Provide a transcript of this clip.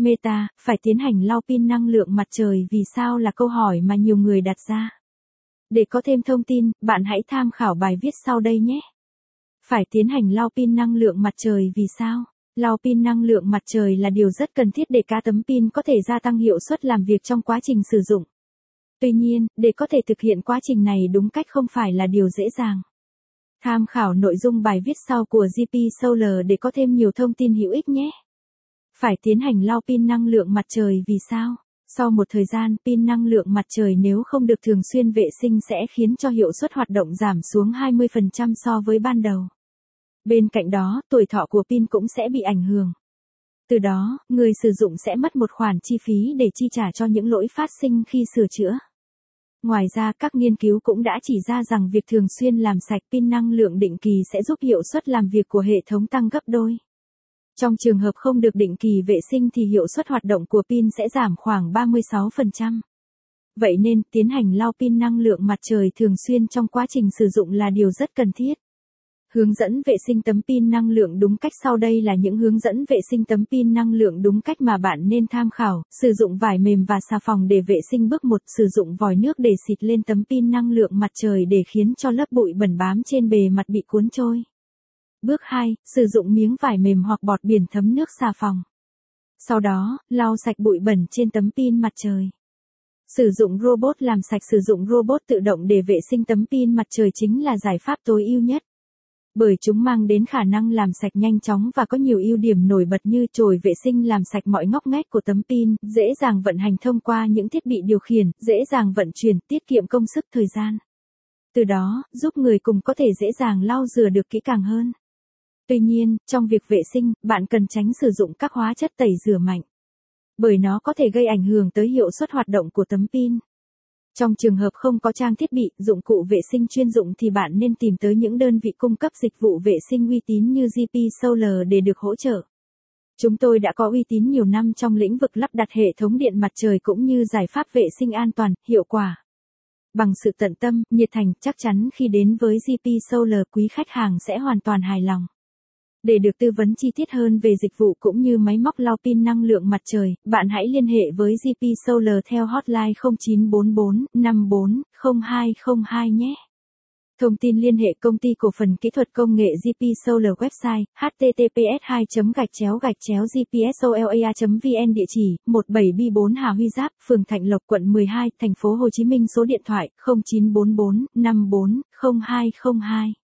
Meta, phải tiến hành lau pin năng lượng mặt trời vì sao là câu hỏi mà nhiều người đặt ra. Để có thêm thông tin, bạn hãy tham khảo bài viết sau đây nhé. Phải tiến hành lau pin năng lượng mặt trời vì sao? Lau pin năng lượng mặt trời là điều rất cần thiết để cá tấm pin có thể gia tăng hiệu suất làm việc trong quá trình sử dụng. Tuy nhiên, để có thể thực hiện quá trình này đúng cách không phải là điều dễ dàng. Tham khảo nội dung bài viết sau của GP Solar để có thêm nhiều thông tin hữu ích nhé. Phải tiến hành lau pin năng lượng mặt trời vì sao? Sau một thời gian, pin năng lượng mặt trời nếu không được thường xuyên vệ sinh sẽ khiến cho hiệu suất hoạt động giảm xuống 20% so với ban đầu. Bên cạnh đó, tuổi thọ của pin cũng sẽ bị ảnh hưởng. Từ đó, người sử dụng sẽ mất một khoản chi phí để chi trả cho những lỗi phát sinh khi sửa chữa. Ngoài ra các nghiên cứu cũng đã chỉ ra rằng việc thường xuyên làm sạch pin năng lượng định kỳ sẽ giúp hiệu suất làm việc của hệ thống tăng gấp đôi. Trong trường hợp không được định kỳ vệ sinh thì hiệu suất hoạt động của pin sẽ giảm khoảng 36%. Vậy nên, tiến hành lau pin năng lượng mặt trời thường xuyên trong quá trình sử dụng là điều rất cần thiết. Hướng dẫn vệ sinh tấm pin năng lượng đúng cách sau đây là những hướng dẫn vệ sinh tấm pin năng lượng đúng cách mà bạn nên tham khảo. Sử dụng vải mềm và xà phòng để vệ sinh bước 1, sử dụng vòi nước để xịt lên tấm pin năng lượng mặt trời để khiến cho lớp bụi bẩn bám trên bề mặt bị cuốn trôi. Bước 2, sử dụng miếng vải mềm hoặc bọt biển thấm nước xà phòng. Sau đó, lau sạch bụi bẩn trên tấm pin mặt trời. Sử dụng robot làm sạch sử dụng robot tự động để vệ sinh tấm pin mặt trời chính là giải pháp tối ưu nhất bởi chúng mang đến khả năng làm sạch nhanh chóng và có nhiều ưu điểm nổi bật như chổi vệ sinh làm sạch mọi ngóc ngách của tấm pin, dễ dàng vận hành thông qua những thiết bị điều khiển, dễ dàng vận chuyển, tiết kiệm công sức thời gian. Từ đó, giúp người cùng có thể dễ dàng lau rửa được kỹ càng hơn. Tuy nhiên, trong việc vệ sinh, bạn cần tránh sử dụng các hóa chất tẩy rửa mạnh. Bởi nó có thể gây ảnh hưởng tới hiệu suất hoạt động của tấm pin. Trong trường hợp không có trang thiết bị, dụng cụ vệ sinh chuyên dụng thì bạn nên tìm tới những đơn vị cung cấp dịch vụ vệ sinh uy tín như GP Solar để được hỗ trợ. Chúng tôi đã có uy tín nhiều năm trong lĩnh vực lắp đặt hệ thống điện mặt trời cũng như giải pháp vệ sinh an toàn, hiệu quả. Bằng sự tận tâm, nhiệt thành, chắc chắn khi đến với GP Solar quý khách hàng sẽ hoàn toàn hài lòng. Để được tư vấn chi tiết hơn về dịch vụ cũng như máy móc lau pin năng lượng mặt trời, bạn hãy liên hệ với GP Solar theo hotline 0944 54 0202 nhé. Thông tin liên hệ công ty cổ phần kỹ thuật công nghệ GP Solar website https 2 gạch chéo gạch chéo gpsolea vn địa chỉ 17 b 4 Hà Huy Giáp, phường Thạnh Lộc, quận 12, thành phố Hồ Chí Minh số điện thoại 0944 54 0202